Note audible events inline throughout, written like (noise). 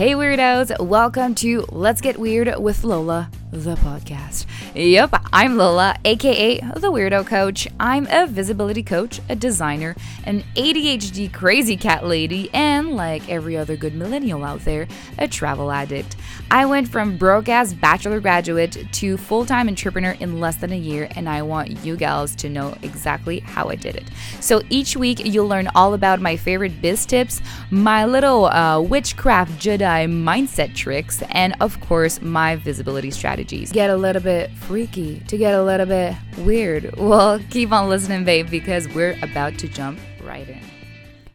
Hey, weirdos, welcome to Let's Get Weird with Lola, the podcast. Yep, I'm Lola, aka the Weirdo Coach. I'm a visibility coach, a designer, an ADHD crazy cat lady, and like every other good millennial out there, a travel addict. I went from broke ass bachelor graduate to full time entrepreneur in less than a year, and I want you gals to know exactly how I did it. So each week, you'll learn all about my favorite biz tips, my little uh, witchcraft Jedi mindset tricks, and of course, my visibility strategies. Get a little bit freaky, to get a little bit weird. (laughs) Well, keep on listening, babe, because we're about to jump right in.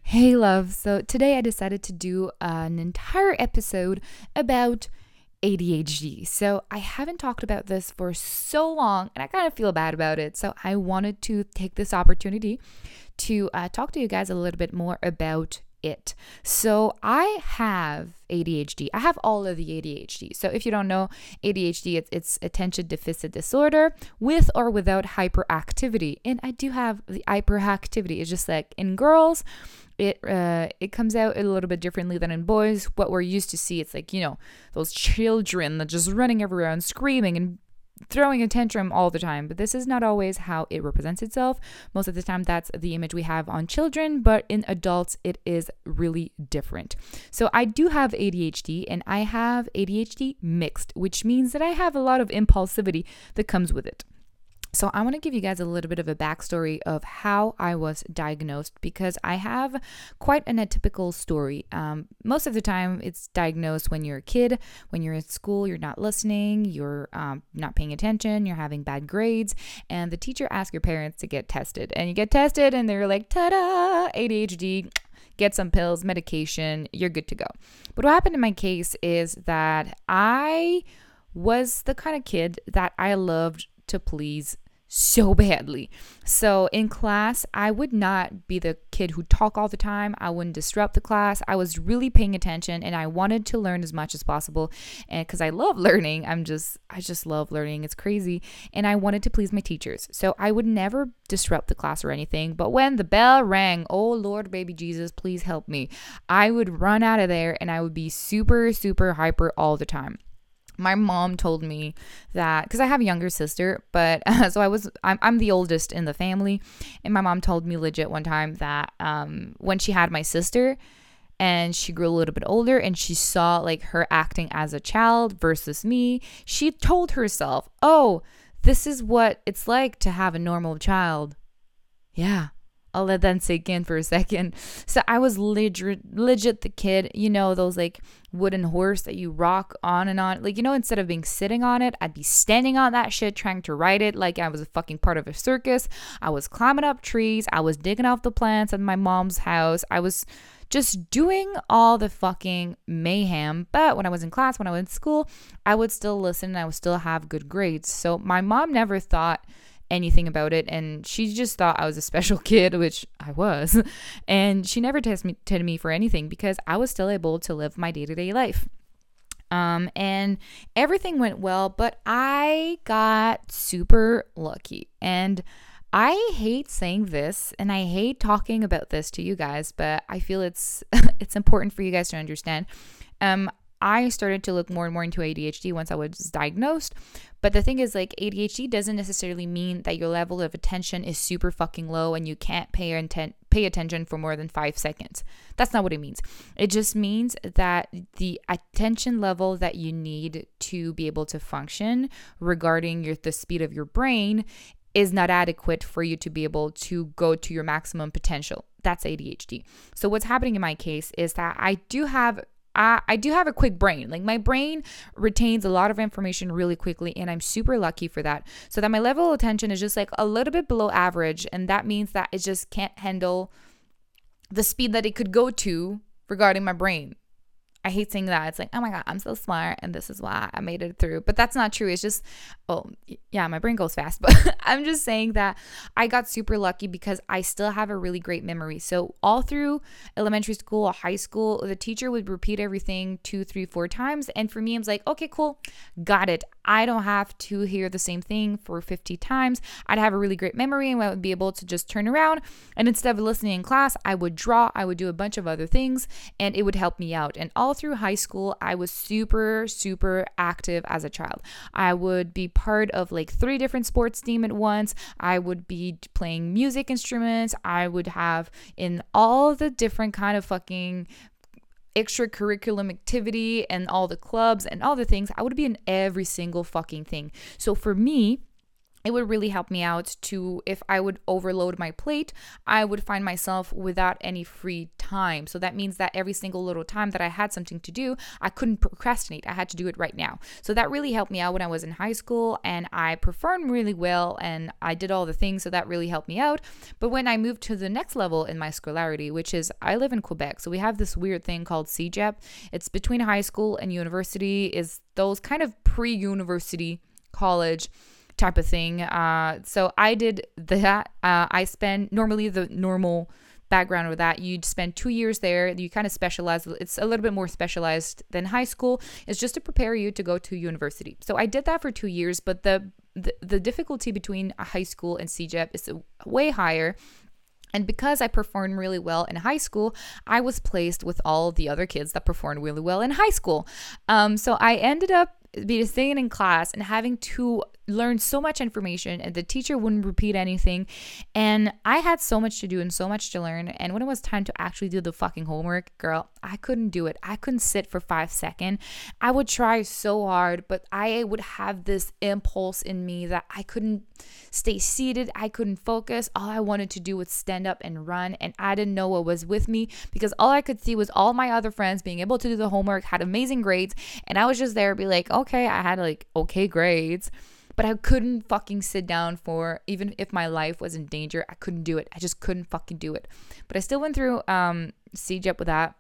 Hey, love. So today I decided to do an entire episode about ADHD. So I haven't talked about this for so long and I kind of feel bad about it. So I wanted to take this opportunity to uh, talk to you guys a little bit more about it. So I have ADHD. I have all of the ADHD. So if you don't know, ADHD it's, it's attention deficit disorder with or without hyperactivity. And I do have the hyperactivity. It's just like in girls, it uh, it comes out a little bit differently than in boys. What we're used to see, it's like you know those children that just running everywhere and screaming and throwing a tantrum all the time, but this is not always how it represents itself. Most of the time, that's the image we have on children, but in adults, it is really different. So, I do have ADHD and I have ADHD mixed, which means that I have a lot of impulsivity that comes with it. So, I want to give you guys a little bit of a backstory of how I was diagnosed because I have quite an atypical story. Um, most of the time, it's diagnosed when you're a kid, when you're at school, you're not listening, you're um, not paying attention, you're having bad grades, and the teacher asks your parents to get tested. And you get tested, and they're like, ta da, ADHD get some pills, medication, you're good to go. But what happened in my case is that I was the kind of kid that I loved to please so badly. So in class, I would not be the kid who talk all the time. I wouldn't disrupt the class. I was really paying attention and I wanted to learn as much as possible. And cuz I love (laughs) learning, I'm just I just love learning. It's crazy. And I wanted to please my teachers. So I would never disrupt the class or anything. But when the bell rang, oh Lord baby Jesus, please help me. I would run out of there and I would be super super hyper all the time my mom told me that because I have a younger sister, but uh, (laughs) so I was I'm, I'm the oldest in the family, and my mom told me legit one time that um, when she had my sister, and she grew a little bit older and she saw like her acting as a child versus me, she told herself, "Oh, this is what it's like to have a normal child." Yeah, I'll let that sink in for a second. (laughs) So I was legit, legit the kid, you know, those like wooden horse that you rock on and on. Like, you know, instead of being sitting on it, I'd be standing on that shit trying to ride it like I was a fucking part of a circus. I was climbing up trees. I was digging off the plants at my mom's house. I was just doing all the fucking mayhem. But when I was in class, when I was in school, I would still listen and I would still have good grades. So my mom never thought anything about it and she just thought I was a special (laughs) kid which I was. And she never tested me, for anything because I was still able to live my day-to-day life. Um, and everything went well but I got super lucky. And I hate saying this and I hate talking about this to you guys but I feel it's (laughs) it's important for you guys to understand. Um I started to look more and more into ADHD once I was diagnosed. But the thing is, like, ADHD doesn't necessarily mean that your level of attention is super fucking low and you can't pay, intent, pay attention for more than five seconds. That's not what it means. It just means that the attention level that you need to be able to function regarding your, the speed of your brain is not adequate for you to be able to go to your maximum potential. That's ADHD. So, what's happening in my case is that I do have I, I do have a quick brain. Like my brain retains a lot of information really quickly, and I'm super lucky for that. So that my level of attention is just like a little bit below average, and that means that it just can't handle the speed that it could go to regarding my brain. I hate saying that. It's like, oh my God, I'm so smart and this is why I made it through. But that's not true. It's just, oh, yeah, my brain goes fast. (laughs) But I'm just saying that I got super lucky because I still have a really great memory. So, all through elementary school, high school, the teacher would repeat everything two, three, four times. And for me, I'm like, okay, cool, got it. I don't have to hear the same thing for 50 times. I'd have a really great memory and I would be able to just turn around. And instead of listening in class, I would draw, I would do a bunch of other things, and it would help me out. And all through high school, I was super, super active as a child. I would be part of like three different sports team at once. I would be playing music instruments. I would have in all the different kind of fucking extracurriculum activity and all the clubs and all the things. I would be in every single fucking thing. So for me, it would really help me out to if I would overload my plate, I would find myself without any free time. So that means that every single little time that I had something to do, I couldn't procrastinate. I had to do it right now. So that really helped me out when I was in high school and I performed really well and I did all the things. So that really helped me out. But when I moved to the next level in my scholarity, which is I live in Quebec, so we have this weird thing called CEGEP. It's between high school and university, is those kind of pre-university college type of thing. Uh, so I did that. Uh, I spend normally the normal background with that you'd spend two years there you kind of specialize it's a little bit more specialized than high school it's just to prepare you to go to university so i did that for two years but the the, the difficulty between high school and cegep is way higher and because I performed really well in high school, I was placed with all the other kids that performed really well in high school. Um, so I ended up being sitting in class and having to learn so much information and the teacher wouldn't repeat anything. And i had so much to do and so much to learn. And when it was time to actually do the fucking homework girl i couldn't do it. I couldn't sit for five seconds. I would try so hard but i would have this impulse in me that i couldn't stay seated. I couldn't focus. All i wanted to do was stand up and run and i didn't know what was with me because all i could see was all my other friends being able to do the homework had amazing grades and i was just there be like okay i had like okay grades but I couldn't fucking sit down for even if my life was in danger. I couldn't do it. I just couldn't fucking do it. But I still went through um CEGEP with that.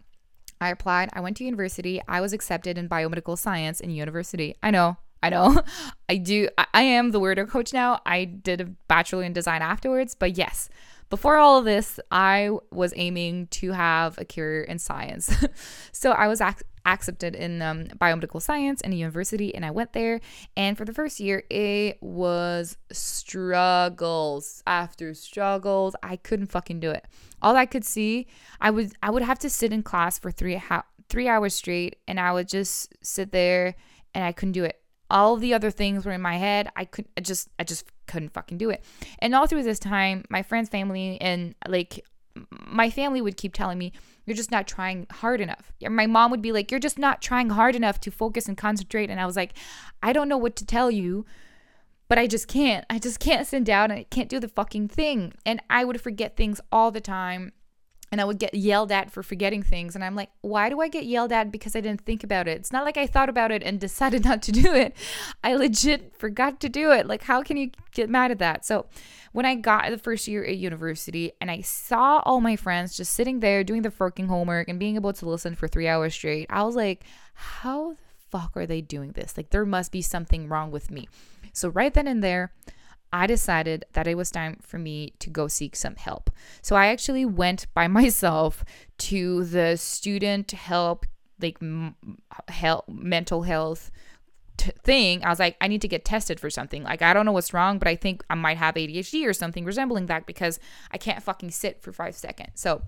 I applied. I went to university. I was accepted in biomedical science in university. I know. I know. (laughs) I do. I, I am the weirdo coach now. I did a bachelor in design afterwards, but yes, before all of this, I was aiming to have a career in science. (laughs) so I was ac- accepted in um, biomedical science in a university, and I went there. And for the first year, it was struggles after struggles. I couldn't fucking do it. All I could see, I would I would have to sit in class for three ha- three hours straight, and I would just sit there, and I couldn't do it all the other things were in my head i could I just i just couldn't fucking do it. And all through this time, my friends, family, and like my family would keep telling me, You're just not trying hard enough. My mom would be like, You're just not trying hard enough to focus and concentrate. And I was like, I don't know what to tell you, but I just can't. I just can't sit down and I can't do the fucking thing. And I would forget things all the time and I would get yelled at for forgetting things. And I'm like, why do I get yelled at because I didn't think about it? It's not like I thought about it and (laughs) decided not to do it. I legit forgot to do it. Like, how can you get mad at that? So, when I got the first year at university and I saw all my friends just sitting there doing the fucking homework and being able to listen for three hours straight, I was like, how the fuck are they doing this? Like, there must be something wrong with me. So, right then and there, I decided that it was time for me to go seek some help. So I actually went by (laughs) myself to the student help, like health, mental health thing. I was like, I need to get tested for something. Like, I don't know what's wrong, but I think I might have ADHD or something resembling that because I can't fucking sit for five seconds. So,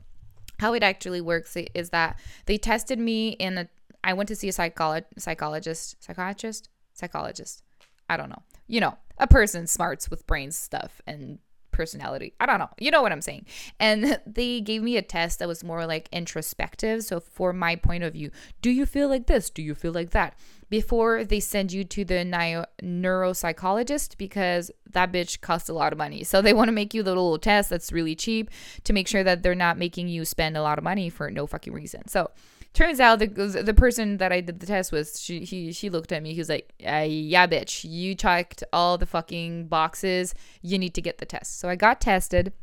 how it actually works is that they tested me in a. I went to see a psycholo- psychologist, psychiatrist, psychologist. I don't know. You know, a person smarts with brain stuff and personality. I don't know. You know what I'm saying. And (laughs) they gave me a test that was more like introspective. So, for my point of view, do you feel like this? Do you feel like that? Before they send you to the ni- neuropsychologist because that bitch costs a lot of money. So, they want to make you the little test that's really cheap to make sure that they're not making you spend a lot of money for no fucking reason. So, turns out the the person that I did the test with, she he she looked at me. He was like, uh, "Yeah, bitch, you checked all the fucking boxes. You need to get the test." So I got tested,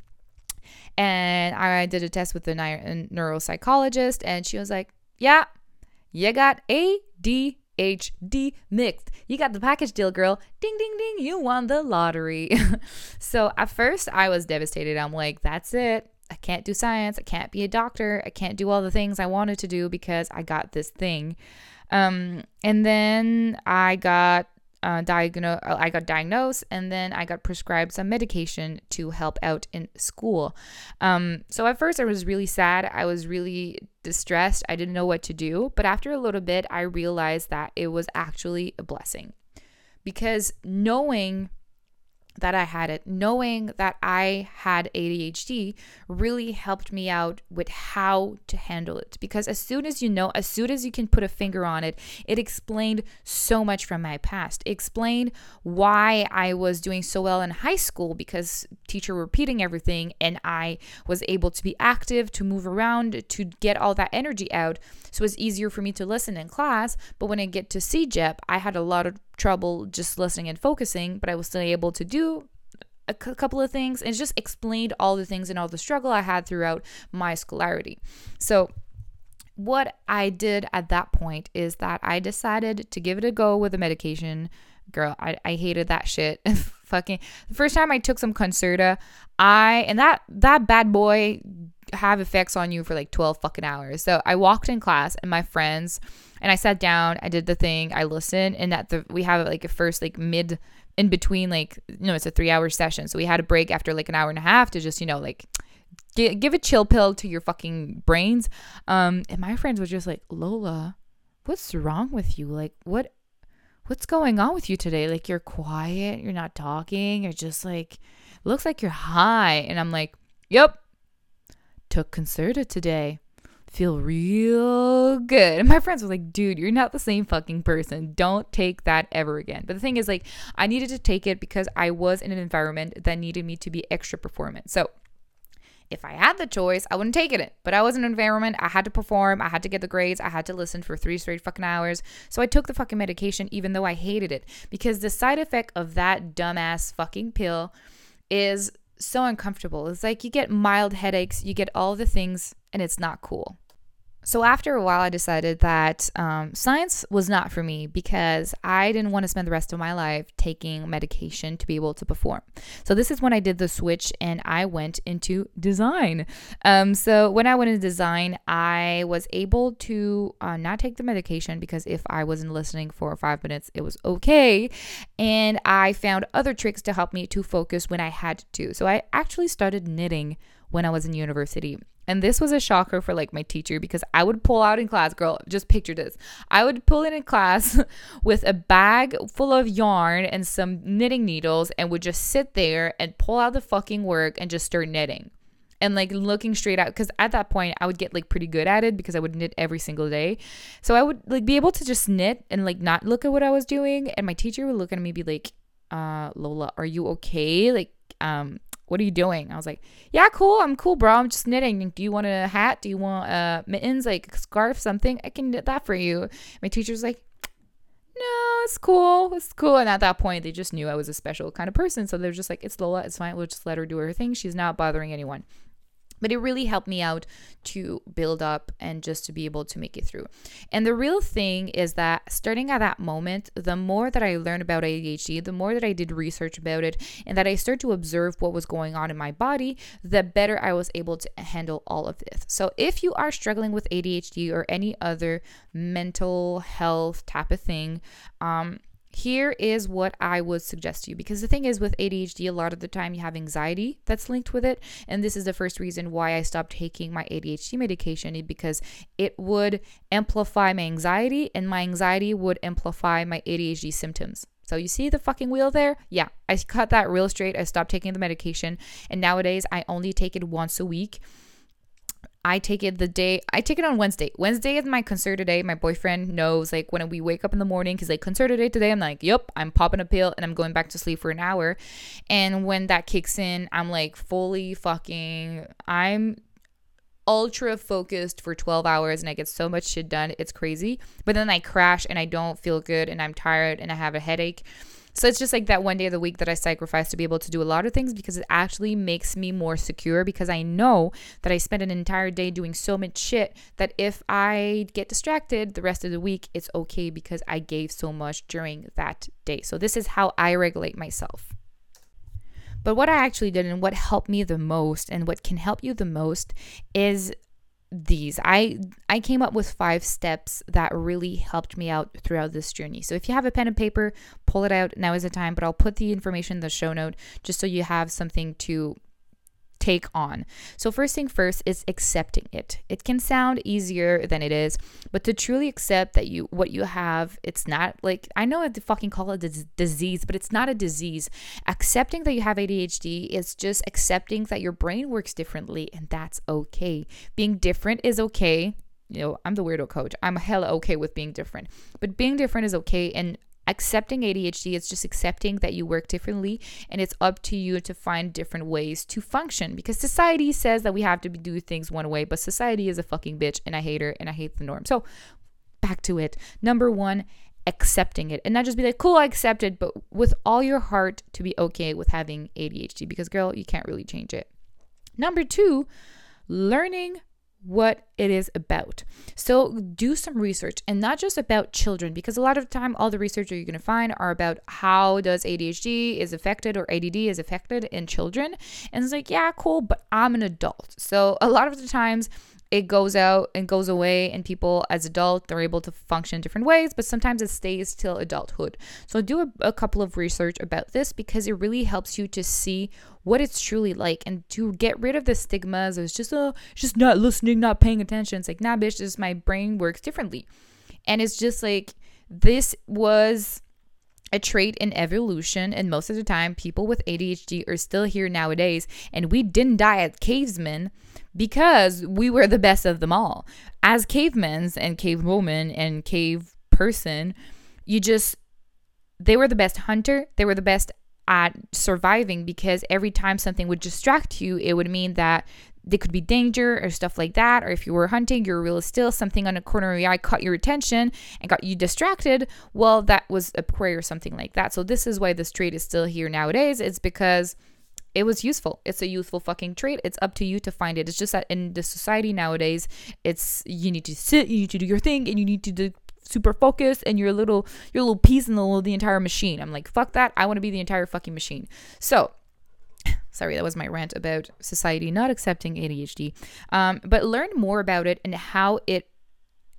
and I did a test with the neuropsychologist, and she was like, "Yeah, you got ADHD mixed. You got the package deal, girl. Ding, ding, ding. You won the lottery. (laughs) so at first, I was devastated. I'm like, that's it. I can't do science. I can't be a doctor. I can't do all the things I wanted to do because I got this thing. Um, and then I got uh, diagnosed. I got diagnosed, and then I got prescribed some medication to help out in school. Um, so at first, I was really sad. I was really distressed. I didn't know what to do. But after a little bit, I realized that it was actually a blessing because knowing that I had it, knowing that I had ADHD really helped me out with how to handle it. Because as soon as you know, as soon as you can put a finger on it, it explained so much from my past. It explained why I was doing so well in high school because teacher repeating everything and I was able to be active, to move around, to get all that energy out. So it was easier for me to listen in class. But when I get to CEGEP, I had a lot of trouble just listening and focusing, but I was still able to do a c- couple of things and just explained all the things and all the struggle I had throughout my scholarity. So, what I did at that point is that I decided to give it a go with the medication. Girl, I, I hated that shit. (laughs) Fucking the first time I took some Concerta, I and that that bad boy have effects on you for like 12 fucking hours. So I walked in class and my friends and I sat down, I did the thing, I listened, and at the we have like a first like mid in between like you know it's a three hour session, so we had a break after like an hour and a half to just you know like give a chill pill to your fucking brains. Um, and my friends were just like Lola, what's wrong with you? Like what what's going on with you today? Like you're quiet, you're not talking, you're just like looks like you're high, and I'm like, yep, took Concerta today feel real good. And my friends were like, dude, you're not the same fucking person. Don't take that ever again. But the thing is, like, I needed to take it because I was in an environment that needed me to be extra performant. So if I had the choice, I wouldn't take it. But I was in an environment, I had to perform, I had to get the grades, I had to listen for three straight fucking hours. So I took the fucking medication even though I hated it. Because the side effect of that dumbass fucking pill is so uncomfortable. It's like you get mild headaches, you get all the things, and it's not cool. So after a while, I decided that um, science was not for me because I didn't want to spend the rest of my life taking medication to be able to perform. So this is when I did the switch and I went into design. Um, so when I went into design, I was able to uh, not take the medication because if I wasn't listening for five minutes, it was okay. And I found other tricks to help me to focus when I had to. So I actually started knitting when I was in university. And this was a shocker for like my teacher because I would pull out in class, girl, just picture this. I would pull in in class (laughs) with a bag full of yarn and some knitting needles and would just sit there and pull out the fucking work and just start knitting. And like looking straight out because at that point I would get like pretty good at it because I would knit every single day. So I would like be able to just knit and like not look at what I was doing. And my teacher would look at me be like, uh, Lola, are you okay? Like, um, what are you doing? I was like, yeah, cool. I'm cool, bro. I'm just knitting. Do you want a hat? Do you want uh, mittens, like a scarf, something? I can knit that for you. My teacher's like, no, it's cool. It's cool. And at that point, they just knew I was a special kind of person. So they're just like, it's Lola. It's fine. We'll just let her do her thing. She's not bothering anyone but it really helped me out to build up and just to be able to make it through. And the real thing is that starting at that moment, the more that I learned about ADHD, the more that I did research about it, and that I started to observe what was going on in my body, the better I was able to handle all of this. So if you are struggling with ADHD or any other mental health type of thing, um, here is what I would suggest to you because the thing is with ADHD a lot of the time you have anxiety that's linked with it and this is the first reason why I stopped taking my ADHD medication because it would amplify my anxiety and my anxiety would amplify my ADHD symptoms. So you see the fucking wheel there? Yeah, I cut that real straight. I stopped taking the medication and nowadays I only take it once a week I take it the day I take it on Wednesday. Wednesday is my Concerta day. My boyfriend knows like when we wake up in the morning, he's like Concerta day today. I'm like, yep, I'm popping a pill and I'm going back to sleep for an hour. And when that kicks in, I'm like fully fucking I'm ultra focused for 12 hours and I get so much shit done. It's crazy. But then I crash and I don't feel good and I'm tired and I have a headache. So it's just like that one day of the week that I sacrifice to be able to do a lot of things because it actually makes me more secure because I know that I spent an entire day doing so much shit that if I get distracted the rest of the week, it's okay because I gave so much during that day. So this is how I regulate myself. But what I actually did and what helped me the most and what can help you the most is these. I I came up with five steps that really helped me out throughout this journey. So if you have a pen and paper, pull it out. Now is the time, but I'll put the information in the show note just so you have something to take on. So, first thing first is accepting it. It can sound easier than it is, but to truly accept that you what you have, it's not like I know I fucking call it a disease, but it's not a disease. Accepting that you have ADHD is just accepting that your brain works differently, and that's okay. Being different is okay you know, I'm the weirdo coach. I'm hella okay with being different. But being different is okay. And accepting ADHD is just accepting that you work differently and it's up to you to find different ways to function because society says that we have to do things one way, but society is a fucking bitch and I hate her and I hate the norm. So, back to it. Number 1, accepting it and not just be like, cool, I accept it, but with all your heart to be okay with having ADHD because, girl, you can't really change it. Number two, learning what it is about. So do some research and not just about children because a lot of the time all the research that you're going to find are about how does ADHD is affected or ADD is affected in children. And it's like, yeah, cool, but I'm an adult. So a lot of the times it goes out and goes away and people as adult they're able to function in different ways but sometimes it stays till adulthood. So do a, a, couple of research about this because it really helps you to see what it's truly like and to get rid of the stigmas it's just oh just not listening not paying attention. It's like nah bitch just my brain works differently. And it's just like this was a trait in evolution, and most of the time, people with ADHD are still here nowadays. And we didn't die as cavemen because we were the best of them all. As cavemen and cave woman and cave person, you just, they were the best hunter, they were the best at surviving because every time something would distract you, it would mean that there could be danger or stuff like that. Or if you were hunting, you were real still, something on a corner of your eye caught your attention and got you distracted. Well, that was a prey or something like that. So this is why this trait is still here nowadays. It's because it was useful. It's a useful fucking trait. It's up to you to find it. It's just that in the society nowadays, it's you need to sit, you need to do your thing, and you need to do super focus and your little your little piece in the the entire machine. I'm like, fuck that. I want to be the entire fucking machine. So sorry, that was my rant about society not accepting ADHD. Um, but learn more about it and how it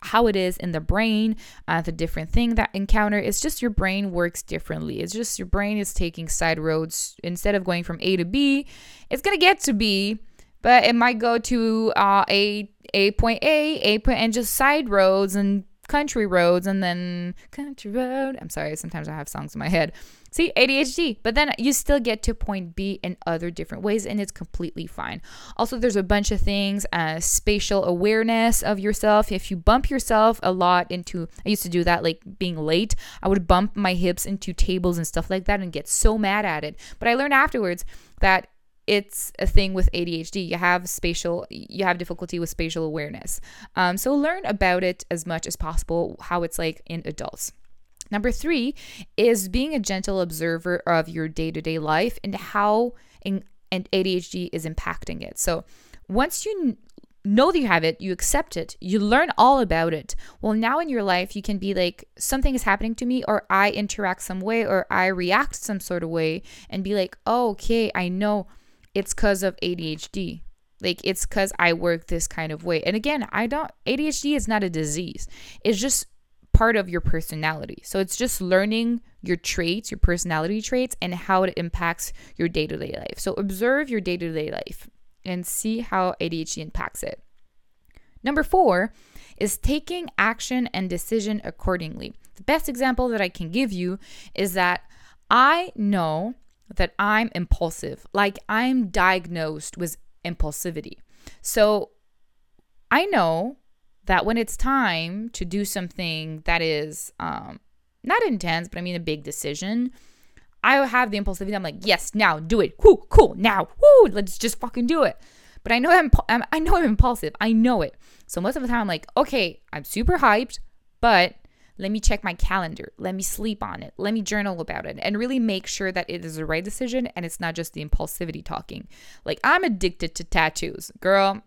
how it is in the brain, uh, the different thing that encounter. It's just your brain works differently. It's just your brain is taking side roads instead of going from A to B. It's gonna get to B, but it might go to uh, a a point A, A point, and just side roads and country roads and then country road. I'm sorry, sometimes I have songs in my head. See, ADHD, but then you still get to point B in other different ways and it's completely fine. Also, there's a bunch of things, uh, spatial awareness of yourself. If you bump yourself a lot into, I used to do that, like being late, I would bump my hips into tables and stuff like that and get so mad at it. But I learned afterwards that it's a thing with ADHD. You have spatial, you have difficulty with spatial awareness. Um, so learn about it as much as possible, how it's like in adults. Number three is being a gentle observer of your day to day life and how in, and ADHD is impacting it. So once you know that you have it, you accept it, you learn all about it. Well, now in your life, you can be like, something is happening to me, or I interact some way, or I react some sort of way, and be like, oh, okay, I know it's because of ADHD. Like it's because I work this kind of way. And again, I don't, ADHD is not a disease, it's just part of your personality. So it's just learning your traits, your personality traits, and how it impacts your day to day life. So observe your day to day life and see how ADHD impacts it. Number four is taking action and decision accordingly. The best example that I can give you is that I know that I'm impulsive, like I'm diagnosed with impulsivity. So I know that when it's time to do something that is um, not intense, but I mean a big decision, I have the impulsivity. I'm like, yes, now do it. Cool, cool, now, woo, let's just fucking do it. But I know I'm, I'm I know I'm impulsive. I know it. So most of the time, I'm like, okay, I'm super hyped, but let me check my calendar. Let me sleep on it. Let me journal about it and really make sure that it is the right decision and it's not just the impulsivity talking. Like, I'm addicted to tattoos. Girl,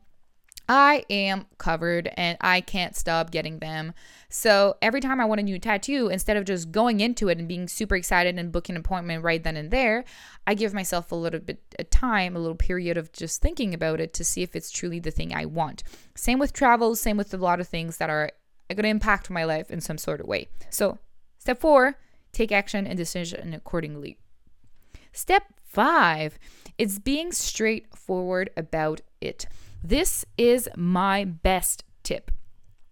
I am covered and I can't stop getting them. So every time I want a new tattoo, instead of just going into it and being super excited and booking an appointment right then and there, I give myself a little bit of time, a little period of just thinking about it to see if it's truly the thing I want. Same with travel, same with a lot of things that are going to impact my life in some sort of way. So, step four, take action and decision accordingly. Step five, it's being straightforward about it. This is my best tip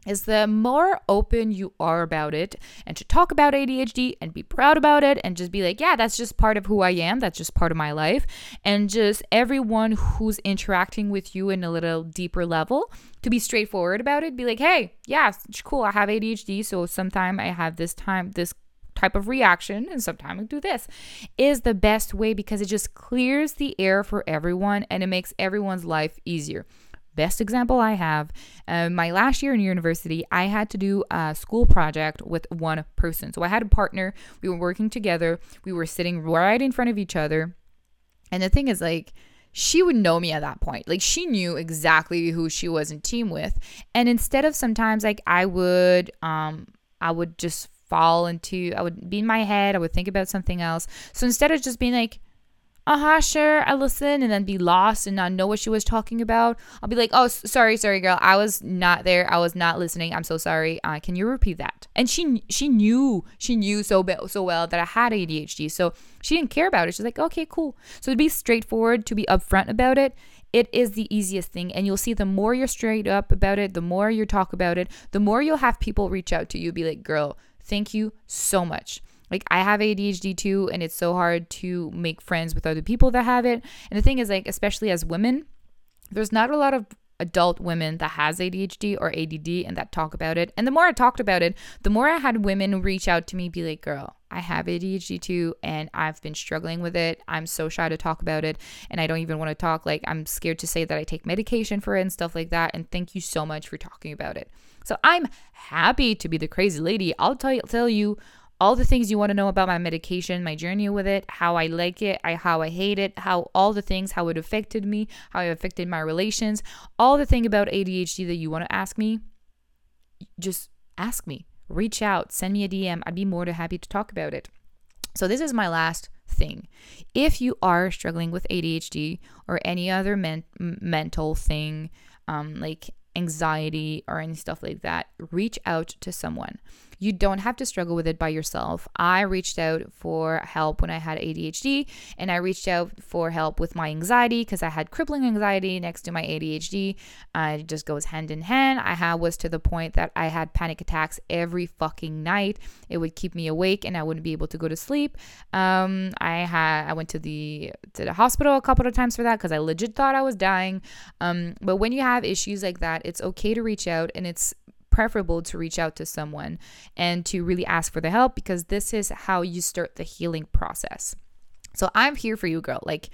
is the more open you are about it and to talk about ADHD and be proud about it and just be like, yeah, that's just part of who I am. That's just part of my life. And just everyone who's interacting with you in a little deeper level to be straightforward about it. Be like, hey, yeah, it's cool. I have ADHD. So sometime I have this time, this type of reaction and sometimes I do this is the best way because it just clears the air for everyone and it makes everyone's life easier best example I have, uh, my last year in university, I had to do a school project with one person. So I had a partner. We were working together. We were sitting right in front of each other. And the thing is, like, she would know me at that point. Like she knew exactly who she was in team with. And instead of sometimes like I would um I would just fall into I would be in my head, I would think about something else. So instead of just being like, uh-huh sure i listen and then be lost and not know what she was talking about i'll be like oh sorry sorry girl. I was not there. I was not listening. I'm so sorry. Uh, can you repeat that? And she she knew she knew so so well that i had adhd so she didn't care about it. She's like okay cool. So to be straightforward to be upfront about it it is the easiest thing. And you'll see the more you're straight up about it the more you talk about it the more you'll have people reach out to you be like girl thank you so much like I have ADHD too, and it's so hard to make friends with other people that have it. And the thing is, like, especially as women, there's not a lot of adult women that has ADHD or ADD and that talk about it. And the more I talked about it, the more I had women reach out to me, be like, girl, I have ADHD too, and I've been struggling with it. I'm so shy to talk about it, and I don't even want to talk. Like, I'm scared to say that I take medication for it and stuff like that. And thank you so much for talking about it. So I'm happy to be the crazy lady. I'll tell you, tell you all the things you want to know about my medication, my journey with it, how I like it, I, how I hate it, how all the things, how it affected me, how it affected my relations, all the thing about ADHD that you want to ask me, just ask me. Reach out, send me a DM. I'd be more than happy to talk about it. So this is my last thing. If you are struggling with ADHD or any other men- mental thing, um, like anxiety or any stuff like that, reach out to someone. You don't have to struggle with it by yourself. I reached out for help when I had ADHD, and I reached out for help with my anxiety because I had crippling anxiety next to my ADHD. Uh, it just goes hand in hand. I was to the point that I had panic attacks every fucking night. It would keep me awake, and I wouldn't be able to go to sleep. Um, I had I went to the to the hospital a couple of times for that because I legit thought I was dying. Um, but when you have issues like that, it's okay to reach out, and it's preferable to reach out to someone and to really ask for the help because this is how you start the healing process. So I'm here for you, girl. Like,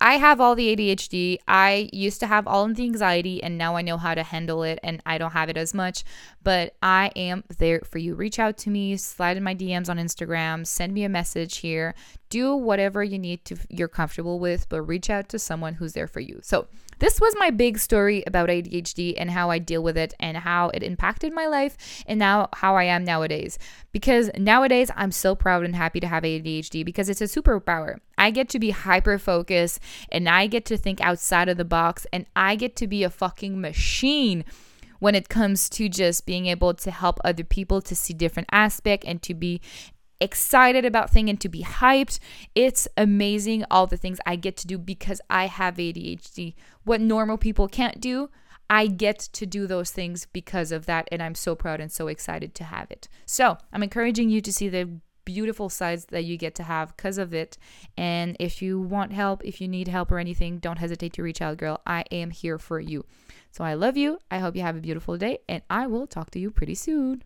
I have all the ADHD. I used to have all of the anxiety, and now I know how to handle it, and I don't have it as much. But I am there for you. Reach out to me, slide in my DMs on Instagram, send me a message here. Do whatever you need to you're comfortable with, but reach out to someone who's there for you. So this was my big story about ADHD and how I deal with it and how it impacted my life and now how I am nowadays. Because nowadays I'm so proud and happy to have ADHD because it's a superpower. I get to be hyper focused and I get to think outside of the box and I get to be a fucking machine when it comes to just being able to help other people to see different aspect and to be excited about things and to be hyped. It's amazing all the things I get to do because I have ADHD. What normal people can't do, I get to do those things because of that. And I'm so proud and so excited to have it. So I'm encouraging you to see the beautiful sides that you get to have because of it. And if you want help, if you need help or anything, don't hesitate to reach out, girl. I am here for you. So I love you. I hope you have a beautiful day, and I will talk to you pretty soon.